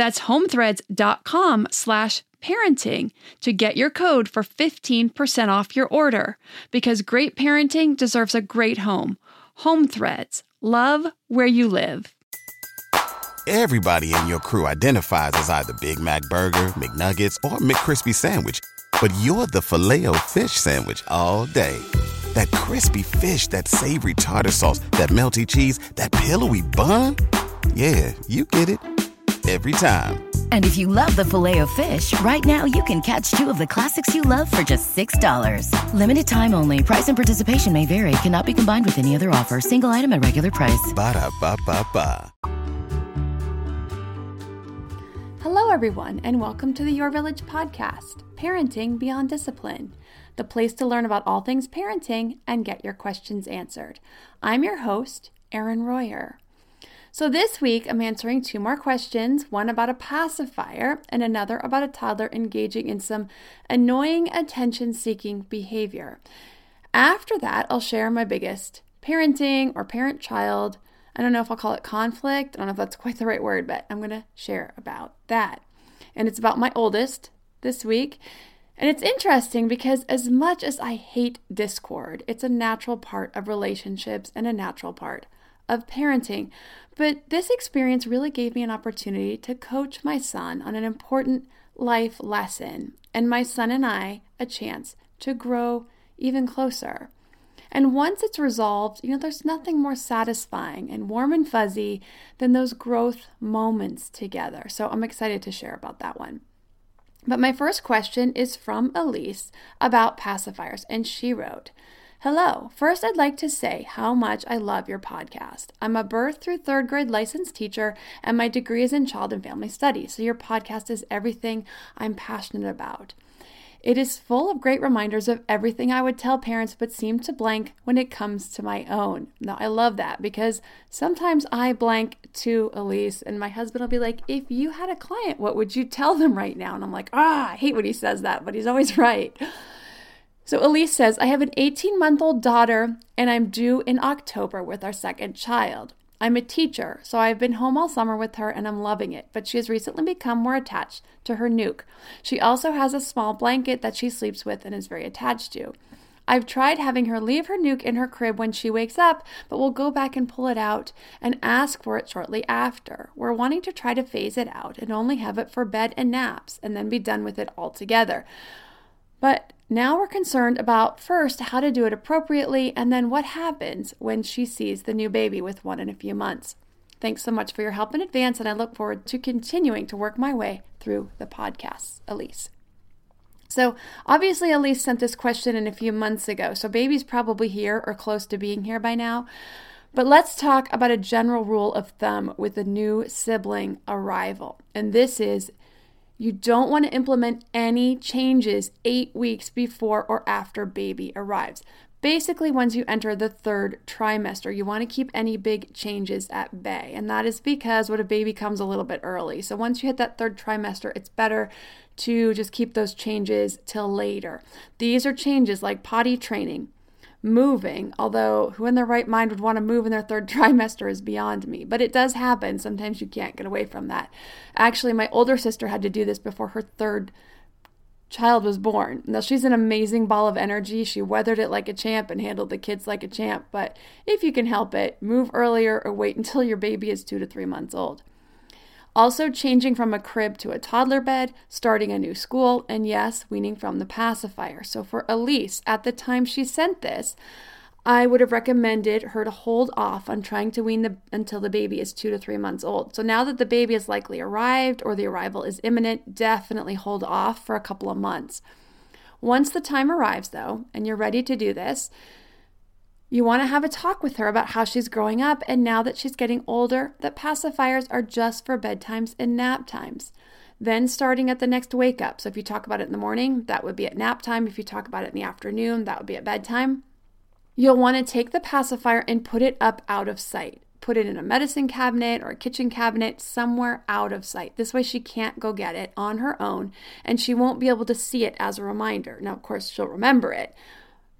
That's homethreads.com slash parenting to get your code for 15% off your order because great parenting deserves a great home. Home Threads. Love where you live. Everybody in your crew identifies as either Big Mac Burger, McNuggets, or McCrispy Sandwich, but you're the filet fish Sandwich all day. That crispy fish, that savory tartar sauce, that melty cheese, that pillowy bun. Yeah, you get it every time. And if you love the Filet-O-Fish, right now you can catch two of the classics you love for just $6. Limited time only. Price and participation may vary. Cannot be combined with any other offer. Single item at regular price. Ba da ba ba ba. Hello, everyone, and welcome to the Your Village podcast, Parenting Beyond Discipline, the place to learn about all things parenting and get your questions answered. I'm your host, Erin Royer. So this week, I'm answering two more questions one about a pacifier and another about a toddler engaging in some annoying attention seeking behavior. After that, I'll share my biggest parenting or parent child. I don't know if I'll call it conflict. I don't know if that's quite the right word, but I'm going to share about that. And it's about my oldest this week. And it's interesting because, as much as I hate discord, it's a natural part of relationships and a natural part of parenting. But this experience really gave me an opportunity to coach my son on an important life lesson, and my son and I a chance to grow even closer. And once it's resolved, you know, there's nothing more satisfying and warm and fuzzy than those growth moments together. So I'm excited to share about that one. But my first question is from Elise about pacifiers, and she wrote, Hello. First, I'd like to say how much I love your podcast. I'm a birth through third grade licensed teacher, and my degree is in child and family studies, so your podcast is everything I'm passionate about. It is full of great reminders of everything I would tell parents but seem to blank when it comes to my own. Now, I love that because sometimes I blank to Elise, and my husband will be like, If you had a client, what would you tell them right now? And I'm like, Ah, I hate when he says that, but he's always right. So Elise says, I have an 18 month old daughter and I'm due in October with our second child. I'm a teacher, so I've been home all summer with her and I'm loving it, but she has recently become more attached to her nuke. She also has a small blanket that she sleeps with and is very attached to. I've tried having her leave her nuke in her crib when she wakes up, but we'll go back and pull it out and ask for it shortly after. We're wanting to try to phase it out and only have it for bed and naps and then be done with it altogether. But now we're concerned about first how to do it appropriately and then what happens when she sees the new baby with one in a few months. Thanks so much for your help in advance, and I look forward to continuing to work my way through the podcasts. Elise. So, obviously, Elise sent this question in a few months ago, so baby's probably here or close to being here by now. But let's talk about a general rule of thumb with a new sibling arrival. And this is you don't want to implement any changes eight weeks before or after baby arrives. Basically, once you enter the third trimester, you want to keep any big changes at bay. And that is because what a baby comes a little bit early. So once you hit that third trimester, it's better to just keep those changes till later. These are changes like potty training, moving, although who in their right mind would want to move in their third trimester is beyond me. But it does happen. Sometimes you can't get away from that. Actually, my older sister had to do this before her third child was born. Now, she's an amazing ball of energy. She weathered it like a champ and handled the kids like a champ. But if you can help it, move earlier or wait until your baby is two to three months old. Also, changing from a crib to a toddler bed, starting a new school, and yes, weaning from the pacifier. So, for Elise, at the time she sent this, I would have recommended her to hold off on trying to wean the, until the baby is two to three months old. So now that the baby has likely arrived or the arrival is imminent, definitely hold off for a couple of months. Once the time arrives, though, and you're ready to do this, you want to have a talk with her about how she's growing up and now that she's getting older, that pacifiers are just for bedtimes and nap times. Then starting at the next wake up. So if you talk about it in the morning, that would be at nap time. If you talk about it in the afternoon, that would be at bedtime. You'll want to take the pacifier and put it up out of sight. Put it in a medicine cabinet or a kitchen cabinet somewhere out of sight. This way, she can't go get it on her own and she won't be able to see it as a reminder. Now, of course, she'll remember it.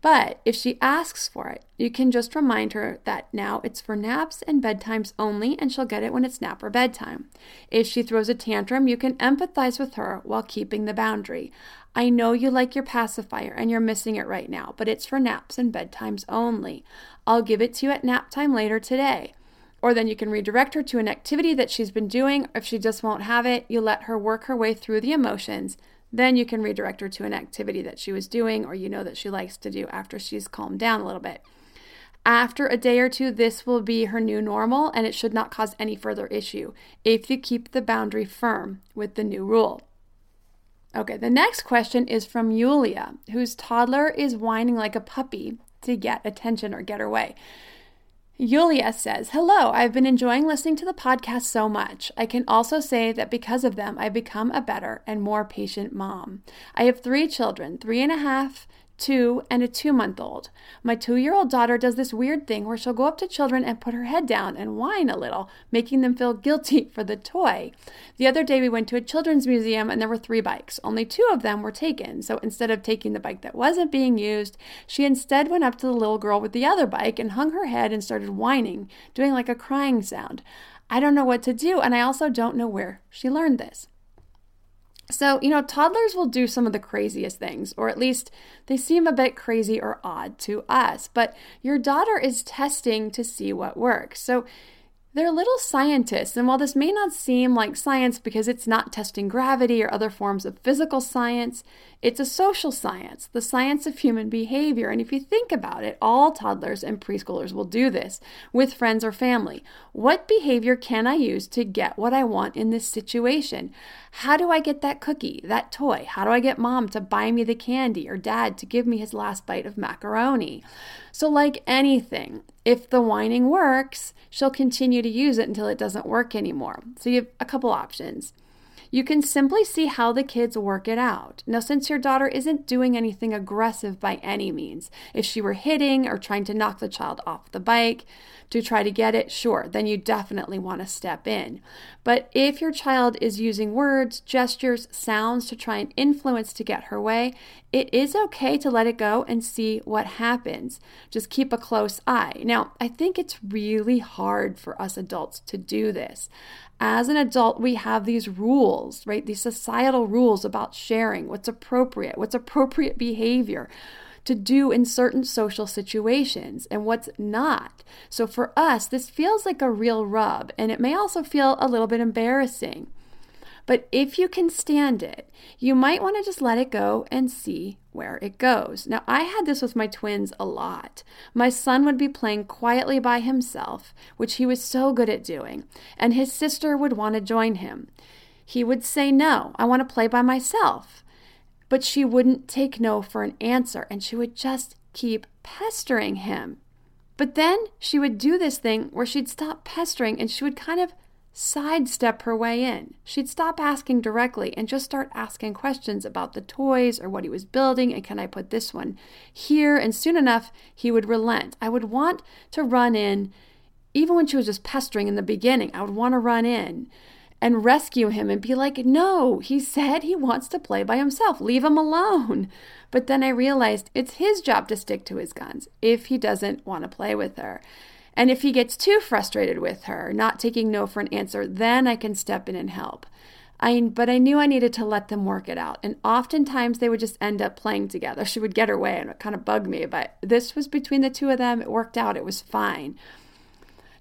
But if she asks for it, you can just remind her that now it's for naps and bedtimes only, and she'll get it when it's nap or bedtime. If she throws a tantrum, you can empathize with her while keeping the boundary. I know you like your pacifier and you're missing it right now, but it's for naps and bedtimes only. I'll give it to you at nap time later today. Or then you can redirect her to an activity that she's been doing. If she just won't have it, you let her work her way through the emotions. Then you can redirect her to an activity that she was doing or you know that she likes to do after she's calmed down a little bit. After a day or two, this will be her new normal and it should not cause any further issue if you keep the boundary firm with the new rule. Okay, the next question is from Yulia, whose toddler is whining like a puppy to get attention or get her way. Yulia says, Hello, I've been enjoying listening to the podcast so much. I can also say that because of them, I've become a better and more patient mom. I have three children, three and a half, two, and a two month old. My two year old daughter does this weird thing where she'll go up to children and put her head down and whine a little, making them feel guilty for the toy. The other day we went to a children's museum and there were three bikes. Only two of them were taken. So instead of taking the bike that wasn't being used, she instead went up to the little girl with the other bike and hung her head and started whining, doing like a crying sound. I don't know what to do, and I also don't know where she learned this. So, you know, toddlers will do some of the craziest things, or at least they seem a bit crazy or odd to us. But your daughter is testing to see what works. So, they're little scientists, and while this may not seem like science because it's not testing gravity or other forms of physical science, it's a social science, the science of human behavior. And if you think about it, all toddlers and preschoolers will do this with friends or family. What behavior can I use to get what I want in this situation? How do I get that cookie, that toy? How do I get mom to buy me the candy or dad to give me his last bite of macaroni? So, like anything, if the whining works, she'll continue to use it until it doesn't work anymore. So, you have a couple options. You can simply see how the kids work it out. Now, since your daughter isn't doing anything aggressive by any means, if she were hitting or trying to knock the child off the bike to try to get it, sure, then you definitely want to step in. But if your child is using words, gestures, sounds to try and influence to get her way, it is okay to let it go and see what happens. Just keep a close eye. Now, I think it's really hard for us adults to do this as an adult, we have these rules, right? These societal rules about sharing, what's appropriate, what's appropriate behavior to do in certain social situations and what's not. So for us, this feels like a real rub, and it may also feel a little bit embarrassing. But if you can stand it, you might want to just let it go and see where it goes. Now, I had this with my twins a lot. My son would be playing quietly by himself, which he was so good at doing, and his sister would want to join him. He would say, No, I want to play by myself. But she wouldn't take no for an answer, and she would just keep pestering him. But then she would do this thing where she'd stop pestering and she would kind of sidestep her way in. She'd stop asking directly and just start asking questions about the toys or what he was building and can I put this one here? And soon enough, he would relent. I would want to run in, even when she was just pestering in the beginning, I would want to run in and rescue him and be like, no, he said he wants to play by himself. Leave him alone. But then I realized it's his job to stick to his guns if he doesn't want to play with her. And if he gets too frustrated with her, not taking no for an answer, then I can step in and help. I but I knew I needed to let them work it out. And oftentimes they would just end up playing together. She would get her way and it kind of bugged me, but this was between the two of them. It worked out. It was fine.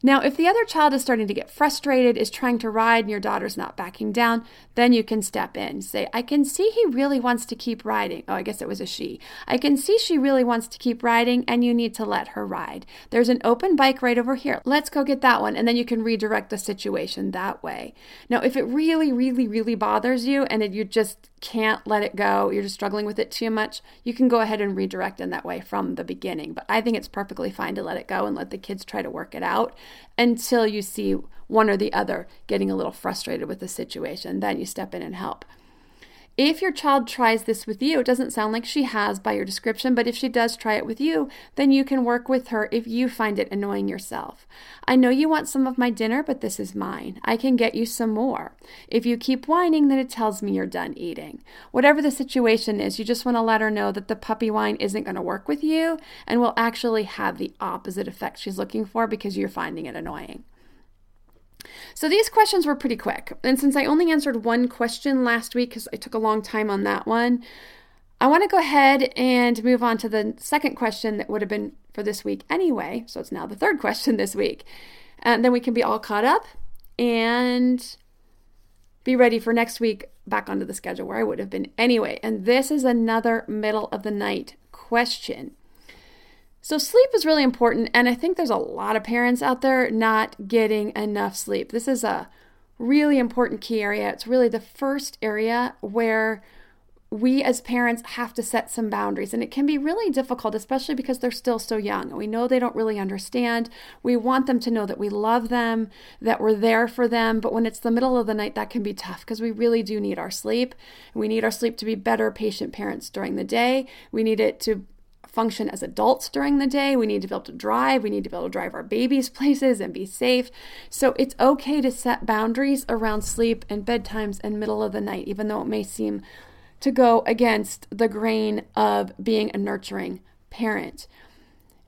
Now, if the other child is starting to get frustrated, is trying to ride, and your daughter's not backing down, then you can step in. Say, I can see he really wants to keep riding. Oh, I guess it was a she. I can see she really wants to keep riding, and you need to let her ride. There's an open bike right over here. Let's go get that one. And then you can redirect the situation that way. Now, if it really, really, really bothers you and you just can't let it go, you're just struggling with it too much, you can go ahead and redirect in that way from the beginning. But I think it's perfectly fine to let it go and let the kids try to work it out until you see one or the other getting a little frustrated with the situation. Then you step in and help. If your child tries this with you, it doesn't sound like she has by your description, but if she does try it with you, then you can work with her if you find it annoying yourself. I know you want some of my dinner, but this is mine. I can get you some more. If you keep whining, then it tells me you're done eating. Whatever the situation is, you just want to let her know that the puppy whine isn't going to work with you and will actually have the opposite effect she's looking for because you're finding it annoying. So these questions were pretty quick. And since I only answered one question last week because I took a long time on that one, I want to go ahead and move on to the second question that would have been for this week anyway. So it's now the third question this week. And then we can be all caught up and be ready for next week back onto the schedule where I would have been anyway. And this is another middle of the night question. So, sleep is really important, and I think there's a lot of parents out there not getting enough sleep. This is a really important key area. It's really the first area where we as parents have to set some boundaries, and it can be really difficult, especially because they're still so young. We know they don't really understand. We want them to know that we love them, that we're there for them, but when it's the middle of the night, that can be tough because we really do need our sleep. We need our sleep to be better patient parents during the day. We need it to function as adults during the day. We need to be able to drive. We need to be able to drive our babies places and be safe. So it's okay to set boundaries around sleep and bedtimes and middle of the night, even though it may seem to go against the grain of being a nurturing parent.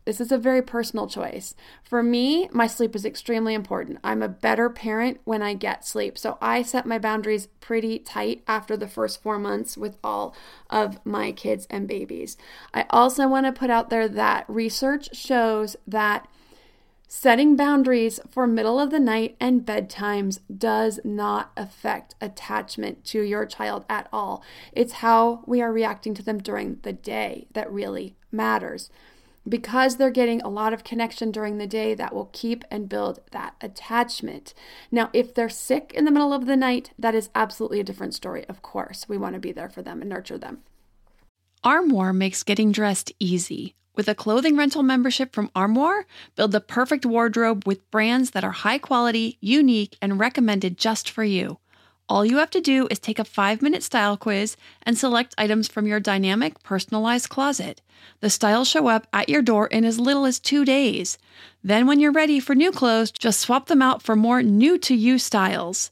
This is a very personal choice. For me, my sleep is extremely important. I'm a better parent when I get sleep. So I set my boundaries pretty tight after the first four months with all of my kids and babies. I also want to put out there that research shows that setting boundaries for middle of the night and bedtimes does not affect attachment to your child at all. It's how we are reacting to them during the day that really matters because they're getting a lot of connection during the day that will keep and build that attachment. Now, if they're sick in the middle of the night, that is absolutely a different story, of course. We want to be there for them and nurture them. Armoire makes getting dressed easy. With a clothing rental membership from Armoire, build the perfect wardrobe with brands that are high quality, unique, and recommended just for you. All you have to do is take a five minute style quiz and select items from your dynamic, personalized closet. The styles show up at your door in as little as two days. Then, when you're ready for new clothes, just swap them out for more new to you styles.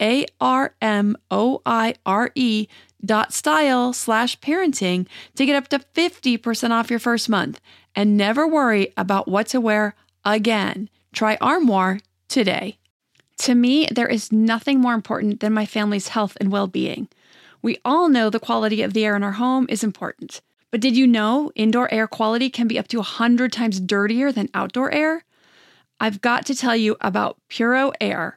a R M O I R E dot style slash parenting to get up to 50% off your first month and never worry about what to wear again. Try Armoire today. To me, there is nothing more important than my family's health and well being. We all know the quality of the air in our home is important. But did you know indoor air quality can be up to 100 times dirtier than outdoor air? I've got to tell you about Puro Air.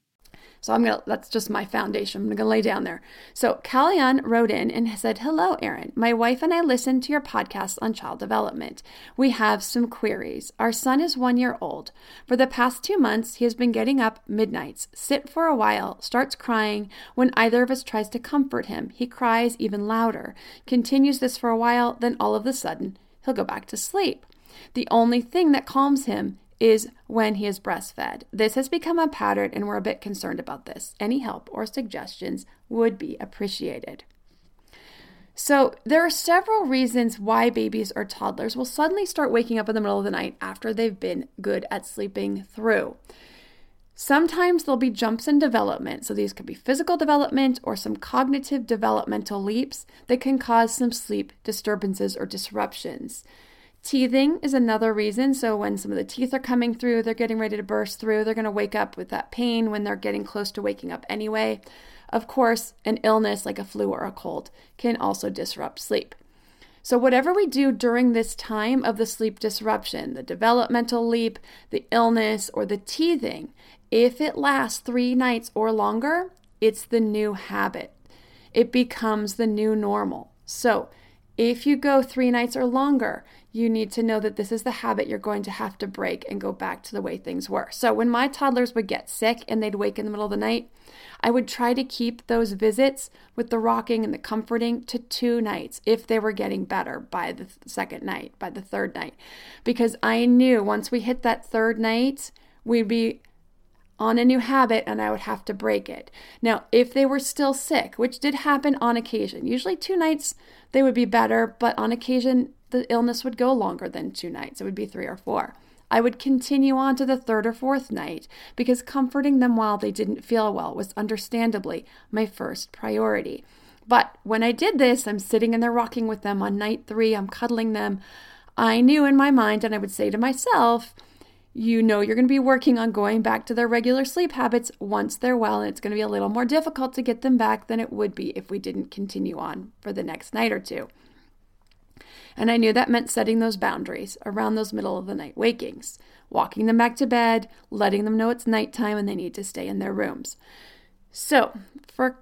So I'm gonna that's just my foundation. I'm gonna lay down there. So Kalyan wrote in and said, Hello, Erin. My wife and I listen to your podcast on child development. We have some queries. Our son is one year old. For the past two months, he has been getting up midnights, sit for a while, starts crying. When either of us tries to comfort him, he cries even louder. Continues this for a while, then all of a sudden, he'll go back to sleep. The only thing that calms him is when he is breastfed. This has become a pattern, and we're a bit concerned about this. Any help or suggestions would be appreciated. So, there are several reasons why babies or toddlers will suddenly start waking up in the middle of the night after they've been good at sleeping through. Sometimes there'll be jumps in development. So, these could be physical development or some cognitive developmental leaps that can cause some sleep disturbances or disruptions. Teething is another reason. So, when some of the teeth are coming through, they're getting ready to burst through, they're going to wake up with that pain when they're getting close to waking up anyway. Of course, an illness like a flu or a cold can also disrupt sleep. So, whatever we do during this time of the sleep disruption, the developmental leap, the illness, or the teething, if it lasts three nights or longer, it's the new habit. It becomes the new normal. So, if you go three nights or longer, you need to know that this is the habit you're going to have to break and go back to the way things were. So, when my toddlers would get sick and they'd wake in the middle of the night, I would try to keep those visits with the rocking and the comforting to two nights if they were getting better by the second night, by the third night. Because I knew once we hit that third night, we'd be on a new habit and I would have to break it. Now, if they were still sick, which did happen on occasion, usually two nights they would be better, but on occasion the illness would go longer than two nights. It would be three or four. I would continue on to the third or fourth night because comforting them while they didn't feel well was understandably my first priority. But when I did this, I'm sitting in there rocking with them on night three, I'm cuddling them. I knew in my mind, and I would say to myself, you know you're going to be working on going back to their regular sleep habits once they're well, and it's going to be a little more difficult to get them back than it would be if we didn't continue on for the next night or two. And I knew that meant setting those boundaries around those middle of the night wakings, walking them back to bed, letting them know it's nighttime and they need to stay in their rooms. So, for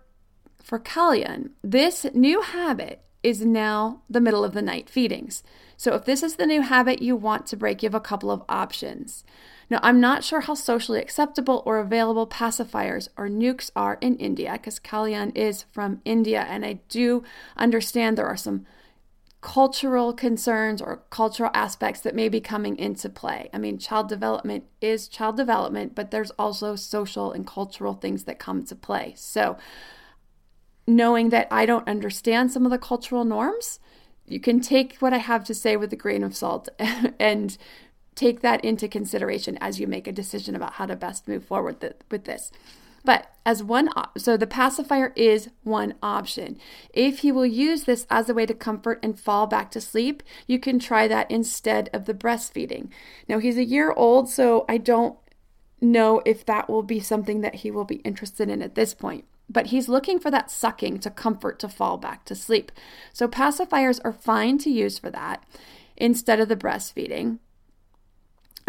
for Kalyan, this new habit is now the middle of the night feedings. So if this is the new habit you want to break, you have a couple of options. Now, I'm not sure how socially acceptable or available pacifiers or nukes are in India because Kalyan is from India, and I do understand there are some cultural concerns or cultural aspects that may be coming into play. I mean, child development is child development, but there's also social and cultural things that come to play. So, knowing that I don't understand some of the cultural norms, you can take what I have to say with a grain of salt and take that into consideration as you make a decision about how to best move forward with this. But as one, so the pacifier is one option. If you will use this as a way to comfort and fall back to sleep, you can try that instead of the breastfeeding. Now, he's a year old, so I don't know if that will be something that he will be interested in at this point but he's looking for that sucking to comfort to fall back to sleep. So pacifiers are fine to use for that instead of the breastfeeding.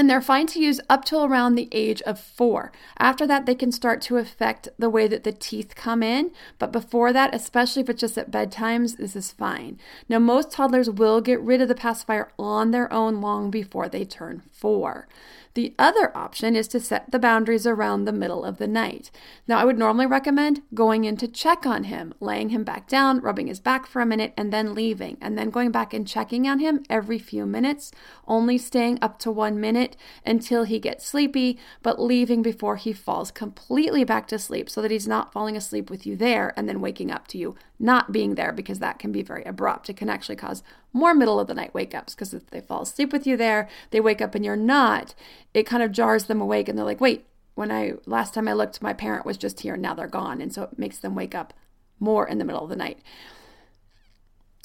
and they're fine to use up till around the age of four. After that, they can start to affect the way that the teeth come in, but before that, especially if it's just at bedtimes, this is fine. Now, most toddlers will get rid of the pacifier on their own long before they turn four. The other option is to set the boundaries around the middle of the night. Now, I would normally recommend going in to check on him, laying him back down, rubbing his back for a minute, and then leaving, and then going back and checking on him every few minutes, only staying up to one minute until he gets sleepy, but leaving before he falls completely back to sleep so that he's not falling asleep with you there and then waking up to you not being there because that can be very abrupt. It can actually cause more middle of the night wake ups because if they fall asleep with you there, they wake up and you're not, it kind of jars them awake and they're like, wait, when I last time I looked, my parent was just here and now they're gone. And so it makes them wake up more in the middle of the night.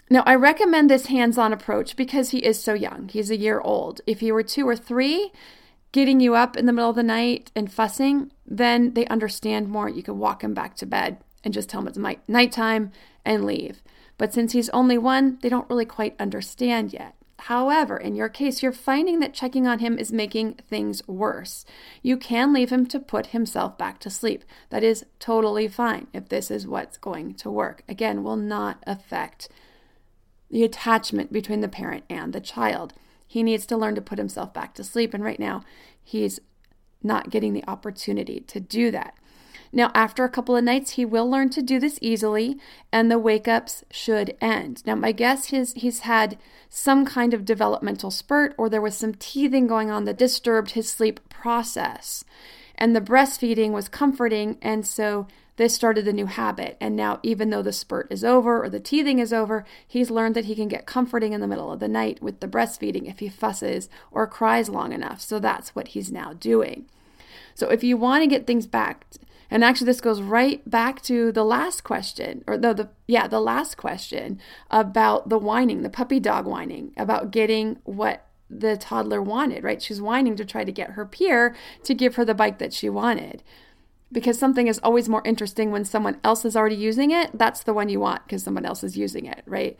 Now, I recommend this hands on approach because he is so young. He's a year old. If he were two or three, getting you up in the middle of the night and fussing, then they understand more. You can walk him back to bed and just tell him it's nighttime and leave. But since he's only one, they don't really quite understand yet. However, in your case, you're finding that checking on him is making things worse. You can leave him to put himself back to sleep. That is totally fine if this is what's going to work. Again, will not affect the attachment between the parent and the child. He needs to learn to put himself back to sleep, and right now, he's not getting the opportunity to do that. Now, after a couple of nights, he will learn to do this easily, and the wake ups should end. Now, my guess is he's had some kind of developmental spurt, or there was some teething going on that disturbed his sleep process. And the breastfeeding was comforting, and so this started the new habit. And now, even though the spurt is over or the teething is over, he's learned that he can get comforting in the middle of the night with the breastfeeding if he fusses or cries long enough. So that's what he's now doing. So if you want to get things back and actually, this goes right back to the last question, or the, the yeah, the last question about the whining, the puppy dog whining, about getting what the toddler wanted, right? She's whining to try to get her peer to give her the bike that she wanted. Because something is always more interesting when someone else is already using it. That's the one you want because someone else is using it, right?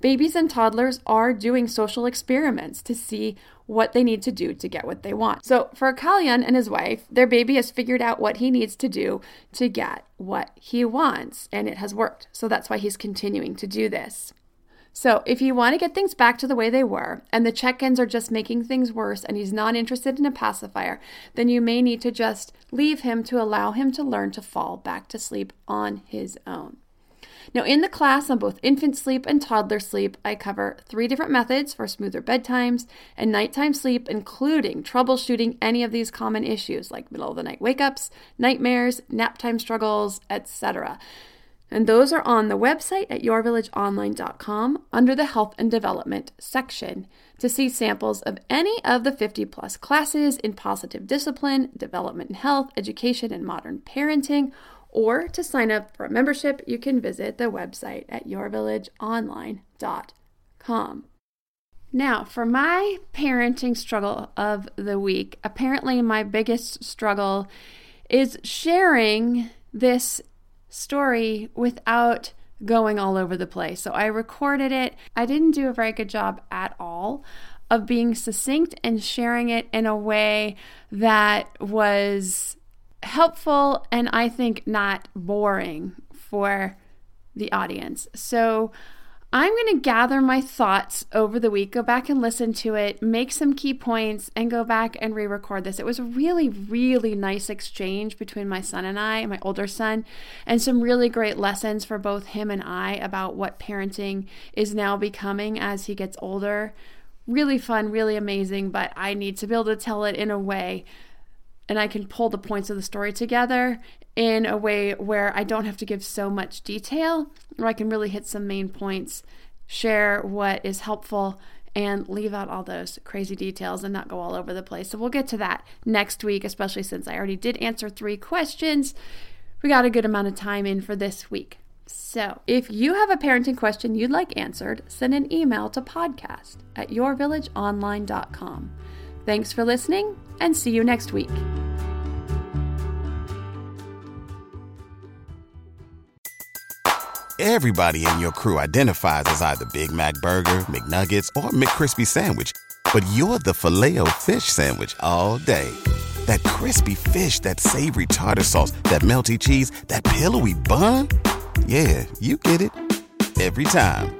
Babies and toddlers are doing social experiments to see what they need to do to get what they want. So, for Kalyan and his wife, their baby has figured out what he needs to do to get what he wants, and it has worked. So, that's why he's continuing to do this. So, if you want to get things back to the way they were, and the check ins are just making things worse, and he's not interested in a pacifier, then you may need to just leave him to allow him to learn to fall back to sleep on his own. Now, in the class on both infant sleep and toddler sleep, I cover three different methods for smoother bedtimes and nighttime sleep, including troubleshooting any of these common issues like middle of the night wake ups, nightmares, nap time struggles, etc. And those are on the website at yourvillageonline.com under the Health and Development section to see samples of any of the 50 plus classes in positive discipline, development and health, education, and modern parenting or to sign up for a membership, you can visit the website at yourvillageonline.com. Now, for my parenting struggle of the week, apparently my biggest struggle is sharing this story without going all over the place. So I recorded it. I didn't do a very good job at all of being succinct and sharing it in a way that was helpful and I think not boring for the audience. So I'm going to gather my thoughts over the week, go back and listen to it, make some key points, and go back and re record this. It was a really, really nice exchange between my son and I, my older son, and some really great lessons for both him and I about what parenting is now becoming as he gets older. Really fun, really amazing, but I need to be able to tell it in a way and I can pull the points of the story together in a way where I don't have to give so much detail, or I can really hit some main points, share what is helpful, and leave out all those crazy details and not go all over the place. So we'll get to that next week, especially since I already did answer three questions. We got a good amount of time in for this week. So, if you have a parenting question you'd like answered, send an email to podcast at yourvillageonline.com. Thanks for listening and see you next week. Everybody in your crew identifies as either Big Mac Burger, McNuggets, or McCrispy Sandwich but you're the filet fish Sandwich all day. That crispy fish, that savory tartar sauce, that melty cheese, that pillowy bun. Yeah, you get it every time.